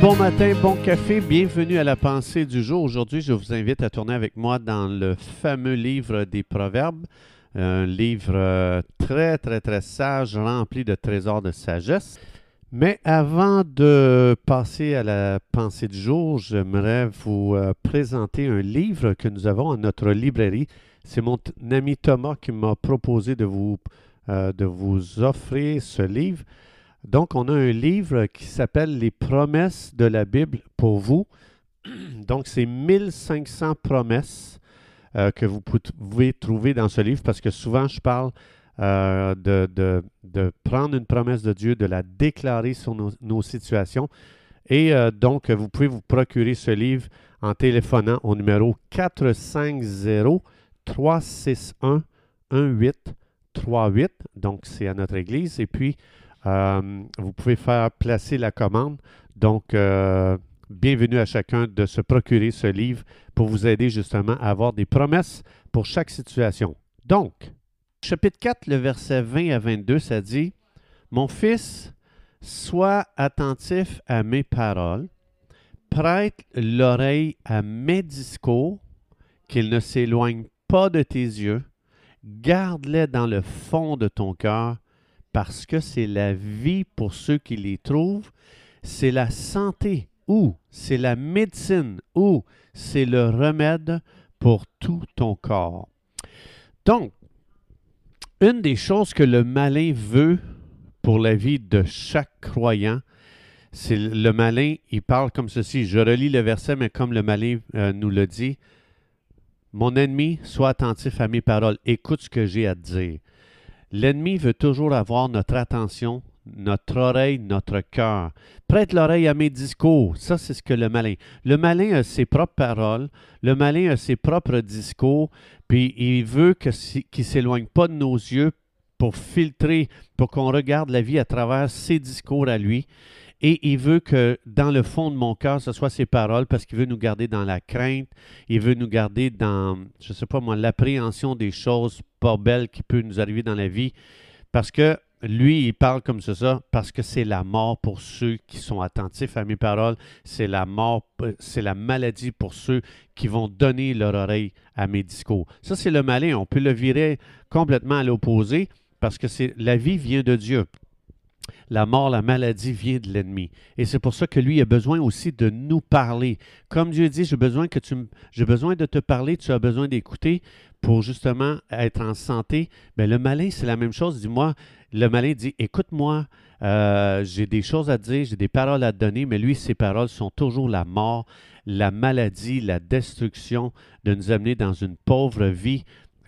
bon matin, bon café, bienvenue à la pensée du jour. Aujourd'hui, je vous invite à tourner avec moi dans le fameux livre des Proverbes, un livre euh, très, très, très sage, rempli de trésors de sagesse. Mais avant de passer à la pensée du jour, j'aimerais vous euh, présenter un livre que nous avons à notre librairie. C'est mon ami Thomas qui m'a proposé de vous, euh, de vous offrir ce livre. Donc, on a un livre qui s'appelle Les promesses de la Bible pour vous. Donc, c'est 1500 promesses euh, que vous pou- pouvez trouver dans ce livre parce que souvent, je parle euh, de, prendre une promesse de Dieu, de la déclarer sur nos, situations. Et euh, donc, vous pouvez vous procurer ce livre en téléphonant au numéro 450-361-1838. Donc, c'est à notre église. Et puis, vous pouvez faire placer la commande. Donc, euh, bienvenue à chacun de se procurer ce livre pour vous aider justement à avoir des promesses pour chaque situation. Donc, chapitre 4, le verset 20 à 22, ça dit Mon fils, sois attentif à mes paroles, prête l'oreille à mes discours, qu'ils ne s'éloignent pas de tes yeux, garde-les dans le fond de ton cœur, parce que c'est la vie pour ceux qui les trouvent, c'est la santé ou c'est la médecine ou c'est le remède pour tout ton corps. Donc, une des choses que le malin veut pour la vie de chaque croyant, c'est le malin, il parle comme ceci. Je relis le verset, mais comme le malin euh, nous le dit, Mon ennemi, sois attentif à mes paroles, écoute ce que j'ai à te dire. L'ennemi veut toujours avoir notre attention, notre oreille, notre cœur. Prête l'oreille à mes discours. Ça, c'est ce que le malin. Le malin a ses propres paroles. Le malin a ses propres discours. Puis il veut que qu'il ne s'éloigne pas de nos yeux pour filtrer, pour qu'on regarde la vie à travers ses discours à lui. Et il veut que dans le fond de mon cœur, ce soit ses paroles parce qu'il veut nous garder dans la crainte. Il veut nous garder dans, je ne sais pas moi, l'appréhension des choses pas belles qui peuvent nous arriver dans la vie. Parce que lui, il parle comme ça, parce que c'est la mort pour ceux qui sont attentifs à mes paroles. C'est la mort, euh, c'est la maladie pour ceux qui vont donner leur oreille à mes discours. Ça, c'est le malin. On peut le virer complètement à l'opposé parce que c'est la vie vient de Dieu. La mort, la maladie vient de l'ennemi. Et c'est pour ça que lui a besoin aussi de nous parler. Comme Dieu dit, j'ai besoin que tu j'ai de te parler, tu as besoin d'écouter pour justement être en santé. Mais le malin, c'est la même chose. Dis-moi, le malin dit, écoute-moi, euh, j'ai des choses à dire, j'ai des paroles à donner, mais lui, ses paroles sont toujours la mort, la maladie, la destruction, de nous amener dans une pauvre vie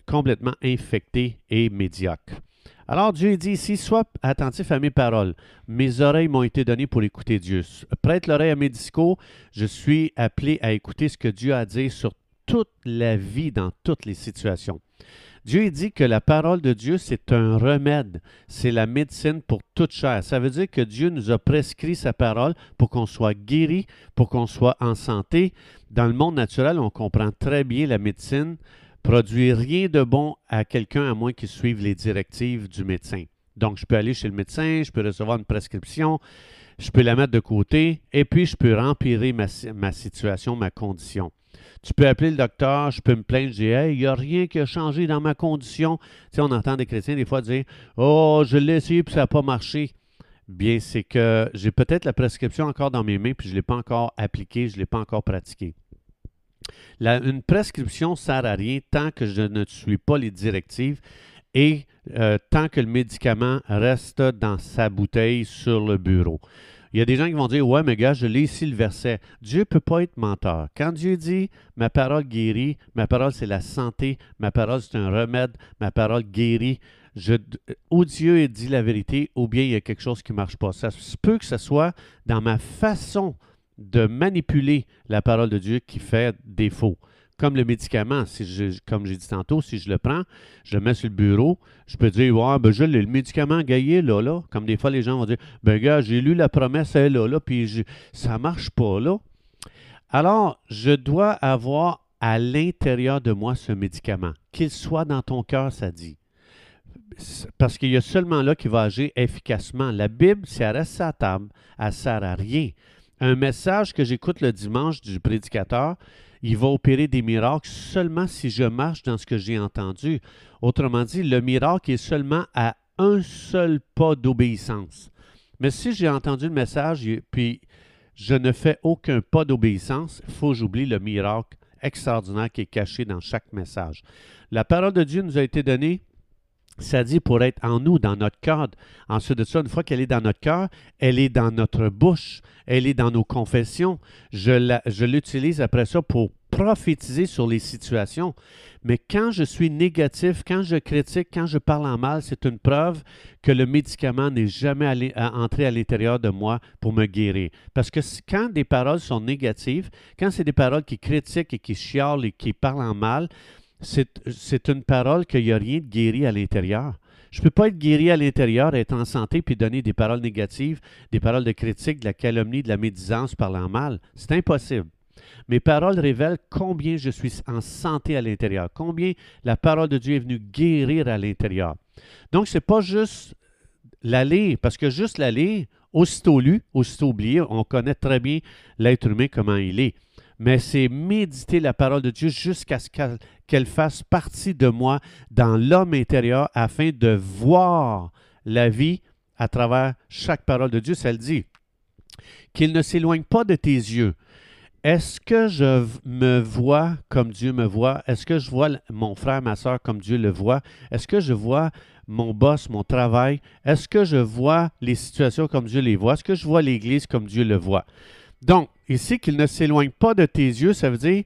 complètement infectée et médiocre. Alors Dieu dit ici, sois attentif à mes paroles. Mes oreilles m'ont été données pour écouter Dieu. Prête l'oreille à mes discours. Je suis appelé à écouter ce que Dieu a à dire sur toute la vie, dans toutes les situations. Dieu dit que la parole de Dieu, c'est un remède, c'est la médecine pour toute chair. Ça veut dire que Dieu nous a prescrit sa parole pour qu'on soit guéri, pour qu'on soit en santé. Dans le monde naturel, on comprend très bien la médecine produit rien de bon à quelqu'un à moins qu'il suive les directives du médecin. Donc, je peux aller chez le médecin, je peux recevoir une prescription, je peux la mettre de côté et puis je peux empirer ma, si- ma situation, ma condition. Tu peux appeler le docteur, je peux me plaindre, je dis il n'y a rien qui a changé dans ma condition. Tu sais, on entend des chrétiens des fois dire Oh, je l'ai essayé puis ça n'a pas marché. Bien, c'est que j'ai peut-être la prescription encore dans mes mains puis je ne l'ai pas encore appliquée, je ne l'ai pas encore pratiquée. Une prescription ne sert à rien tant que je ne suis pas les directives et euh, tant que le médicament reste dans sa bouteille sur le bureau. Il y a des gens qui vont dire Ouais, mais gars, je lis ici le verset. Dieu ne peut pas être menteur. Quand Dieu dit Ma parole guérit, ma parole c'est la santé, ma parole c'est un remède, ma parole guérit, ou Dieu dit la vérité, ou bien il y a quelque chose qui ne marche pas. Ça se peut que ce soit dans ma façon de manipuler la parole de Dieu qui fait défaut. Comme le médicament, si je- comme j'ai dit tantôt, si je le prends, je le mets sur le bureau, je peux dire, ouais, ben je le médicament gaillé là, là. Comme des fois, les gens vont dire, ben gars, j'ai lu la promesse, elle là, là, puis je- ça marche pas là. Alors, je dois avoir à l'intérieur de moi ce médicament, qu'il soit dans ton cœur, ça dit. Parce qu'il y a seulement là qui va agir efficacement. La Bible, si elle reste à table, elle sert à rien. Un message que j'écoute le dimanche du prédicateur, il va opérer des miracles seulement si je marche dans ce que j'ai entendu. Autrement dit, le miracle est seulement à un seul pas d'obéissance. Mais si j'ai entendu le message, puis je ne fais aucun pas d'obéissance, il faut que j'oublie le miracle extraordinaire qui est caché dans chaque message. La parole de Dieu nous a été donnée ça dit pour être en nous, dans notre cœur. Ensuite de ça, une fois qu'elle est dans notre cœur, elle est dans notre bouche, elle est dans nos confessions. Je l'utilise après ça pour prophétiser sur les situations. Mais quand je suis négatif, quand je critique, quand je parle en mal, c'est une preuve que le médicament n'est jamais allé, entré à l'intérieur de moi pour me guérir. Parce que quand des paroles sont négatives, quand c'est des paroles qui critiquent et qui chialent et qui parlent en mal, c'est une parole qu'il n'y a rien de guéri à l'intérieur. Je ne peux pas être guéri à l'intérieur, être en santé, puis donner des paroles négatives, des paroles de critique, de la calomnie, de la médisance, parlant mal. C'est impossible. Mes paroles révèlent combien je suis en santé à l'intérieur, combien la parole de Dieu est venue guérir à l'intérieur. Donc, ce n'est pas juste la lire, parce que juste la lire, aussitôt lu, aussitôt oublié, on connaît très bien l'être humain, comment il est mais c'est méditer la parole de Dieu jusqu'à ce qu'elle fasse partie de moi dans l'homme intérieur afin de voir la vie à travers chaque parole de Dieu. Ça le dit qu'il ne s'éloigne pas de tes yeux. Est-ce que je me vois comme Dieu me voit? Est-ce que je vois mon frère, ma soeur comme Dieu le voit? Est-ce que je vois mon boss, mon travail? Est-ce que je vois les situations comme Dieu les voit? Est-ce que je vois l'Église comme Dieu le voit? Donc, ici, qu'il ne s'éloigne pas de tes yeux, ça veut dire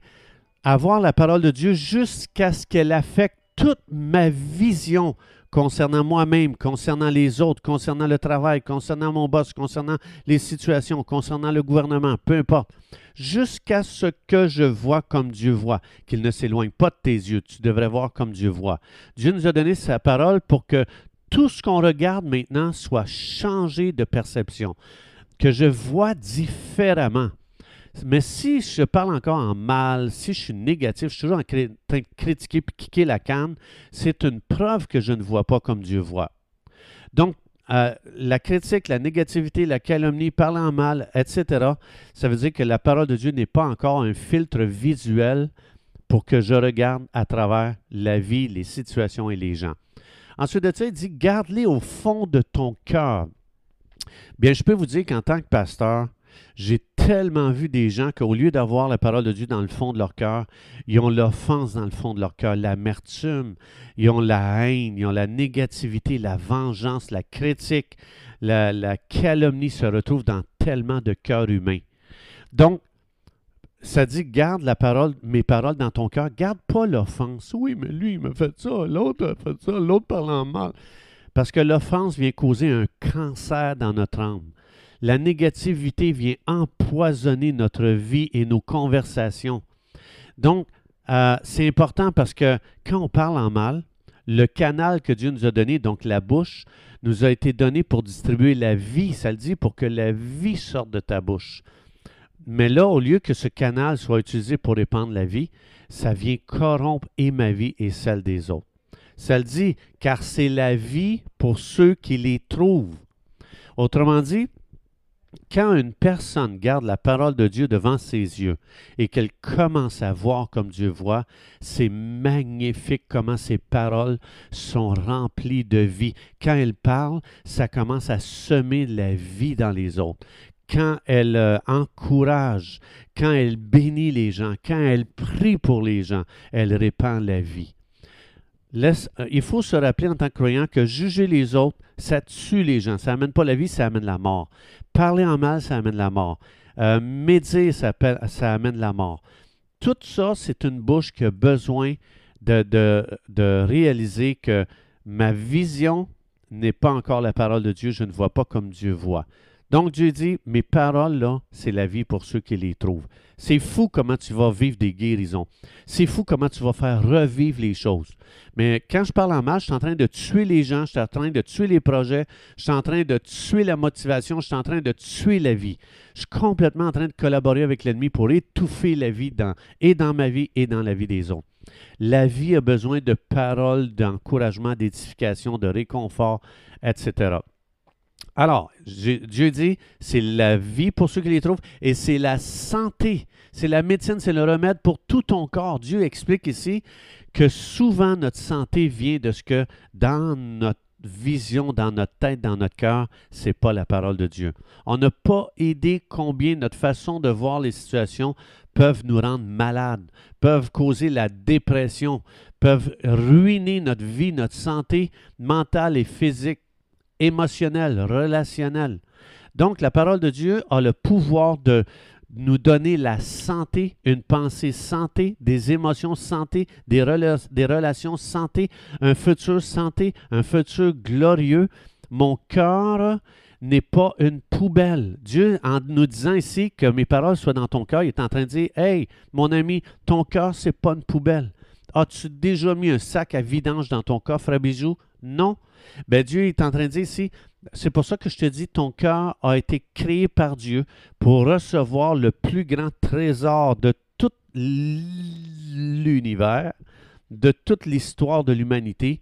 avoir la parole de Dieu jusqu'à ce qu'elle affecte toute ma vision concernant moi-même, concernant les autres, concernant le travail, concernant mon boss, concernant les situations, concernant le gouvernement, peu importe, jusqu'à ce que je vois comme Dieu voit, qu'il ne s'éloigne pas de tes yeux, tu devrais voir comme Dieu voit. Dieu nous a donné sa parole pour que tout ce qu'on regarde maintenant soit changé de perception que je vois différemment. Mais si je parle encore en mal, si je suis négatif, je suis toujours en train de critiquer kicker la canne, c'est une preuve que je ne vois pas comme Dieu voit. Donc, euh, la critique, la négativité, la calomnie, parler en mal, etc., ça veut dire que la parole de Dieu n'est pas encore un filtre visuel pour que je regarde à travers la vie, les situations et les gens. Ensuite de ça, il dit, garde-les au fond de ton cœur. Bien, je peux vous dire qu'en tant que pasteur, j'ai tellement vu des gens qu'au lieu d'avoir la parole de Dieu dans le fond de leur cœur, ils ont l'offense dans le fond de leur cœur, l'amertume, ils ont la haine, ils ont la négativité, la vengeance, la critique, la, calomnie se retrouve dans tellement de cœurs humains. Donc, ça dit garde la parole, mes paroles dans ton cœur, garde pas l'offense. Oui, mais lui, il m'a fait ça, l'autre a fait ça, l'autre parle en mal. Parce que l'offense vient causer un cancer dans notre âme. La négativité vient empoisonner notre vie et nos conversations. Donc, euh, c'est important parce que quand on parle en mal, le canal que Dieu nous a donné, donc la bouche, nous a été donné pour distribuer la vie. Ça le dit pour que la vie sorte de ta bouche. Mais là, au lieu que ce canal soit utilisé pour répandre la vie, ça vient corrompre et ma vie et celle des autres. Ça le dit, car c'est la vie pour ceux qui les trouvent. Autrement dit, quand une personne garde la parole de Dieu devant ses yeux et qu'elle commence à voir comme Dieu voit, c'est magnifique comment ces paroles sont remplies de vie. Quand elle parle, ça commence à semer la vie dans les autres. Quand elle euh, encourage, quand elle bénit les gens, quand elle prie pour les gens, elle répand la vie. Euh, il faut se rappeler en tant que croyant que juger les autres, ça tue les gens. Ça n'amène pas la vie, ça amène la mort. Parler en mal, ça amène la mort. Euh, médire, ça, amène la mort. Tout ça, c'est une bouche qui a besoin de réaliser que ma vision n'est pas encore la parole de Dieu. Je ne vois pas comme Dieu voit. Donc Dieu dit, mes paroles, là, c'est la vie pour ceux qui les trouvent. C'est fou comment tu vas vivre des guérisons. C'est fou comment tu vas faire revivre les choses. Mais quand je parle en mal, je suis en train de tuer les gens, je suis en train de tuer les projets, je suis en train de tuer la motivation, je suis en train de tuer la vie. Je suis complètement en train de collaborer avec l'ennemi pour étouffer la vie et dans ma vie et dans la vie des autres. La vie a besoin de paroles d'encouragement, d'édification, de réconfort, etc. Alors, Dieu dit, c'est la vie pour ceux qui les trouvent et c'est la santé. C'est la médecine, c'est le remède pour tout ton corps. Dieu explique ici que souvent notre santé vient de ce que dans notre vision, dans notre tête, dans notre cœur, c'est pas la parole de Dieu. On n'a pas aidé combien notre façon de voir les situations peuvent nous rendre malades, peuvent causer la dépression, peuvent ruiner notre vie, notre santé mentale et physique, émotionnelle, relationnelle. Donc la parole de Dieu a le pouvoir de nous donner la santé, une pensée santé, des émotions santé, des, des relations santé, un futur santé, un futur glorieux. Mon cœur n'est pas une poubelle. Dieu, en nous disant ici que mes paroles soient dans ton cœur, il est en train de dire Hey, mon ami, ton cœur, c'est pas une poubelle. As-tu déjà mis un sac à vidange dans ton coffre à bijoux? Non. Ben, Dieu est en train de dire ici, c'est pour ça que je te dis, ton cœur a été créé par Dieu pour recevoir le plus grand trésor de tout l'univers, de toute l'histoire de l'humanité.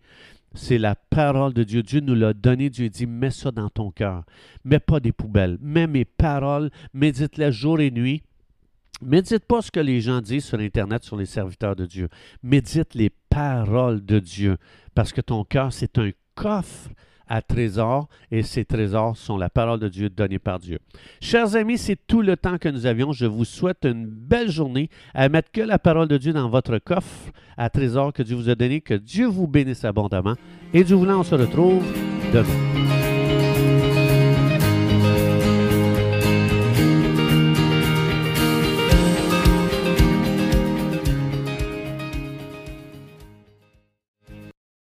C'est la parole de Dieu. Dieu nous l'a donné. Dieu dit, mets ça dans ton cœur. Mets pas des poubelles. Mets mes paroles. Médite-les jour et nuit. Médite pas ce que les gens disent sur Internet sur les serviteurs de Dieu. Médite les paroles de Dieu. Parce que ton cœur, c'est un coffre à trésors et ces trésors sont la parole de Dieu donnée par Dieu. Chers amis, c'est tout le temps que nous avions. Je vous souhaite une belle journée à mettre que la parole de Dieu dans votre coffre à trésors que Dieu vous a donné. Que Dieu vous bénisse abondamment. Et du voulant, on se retrouve demain.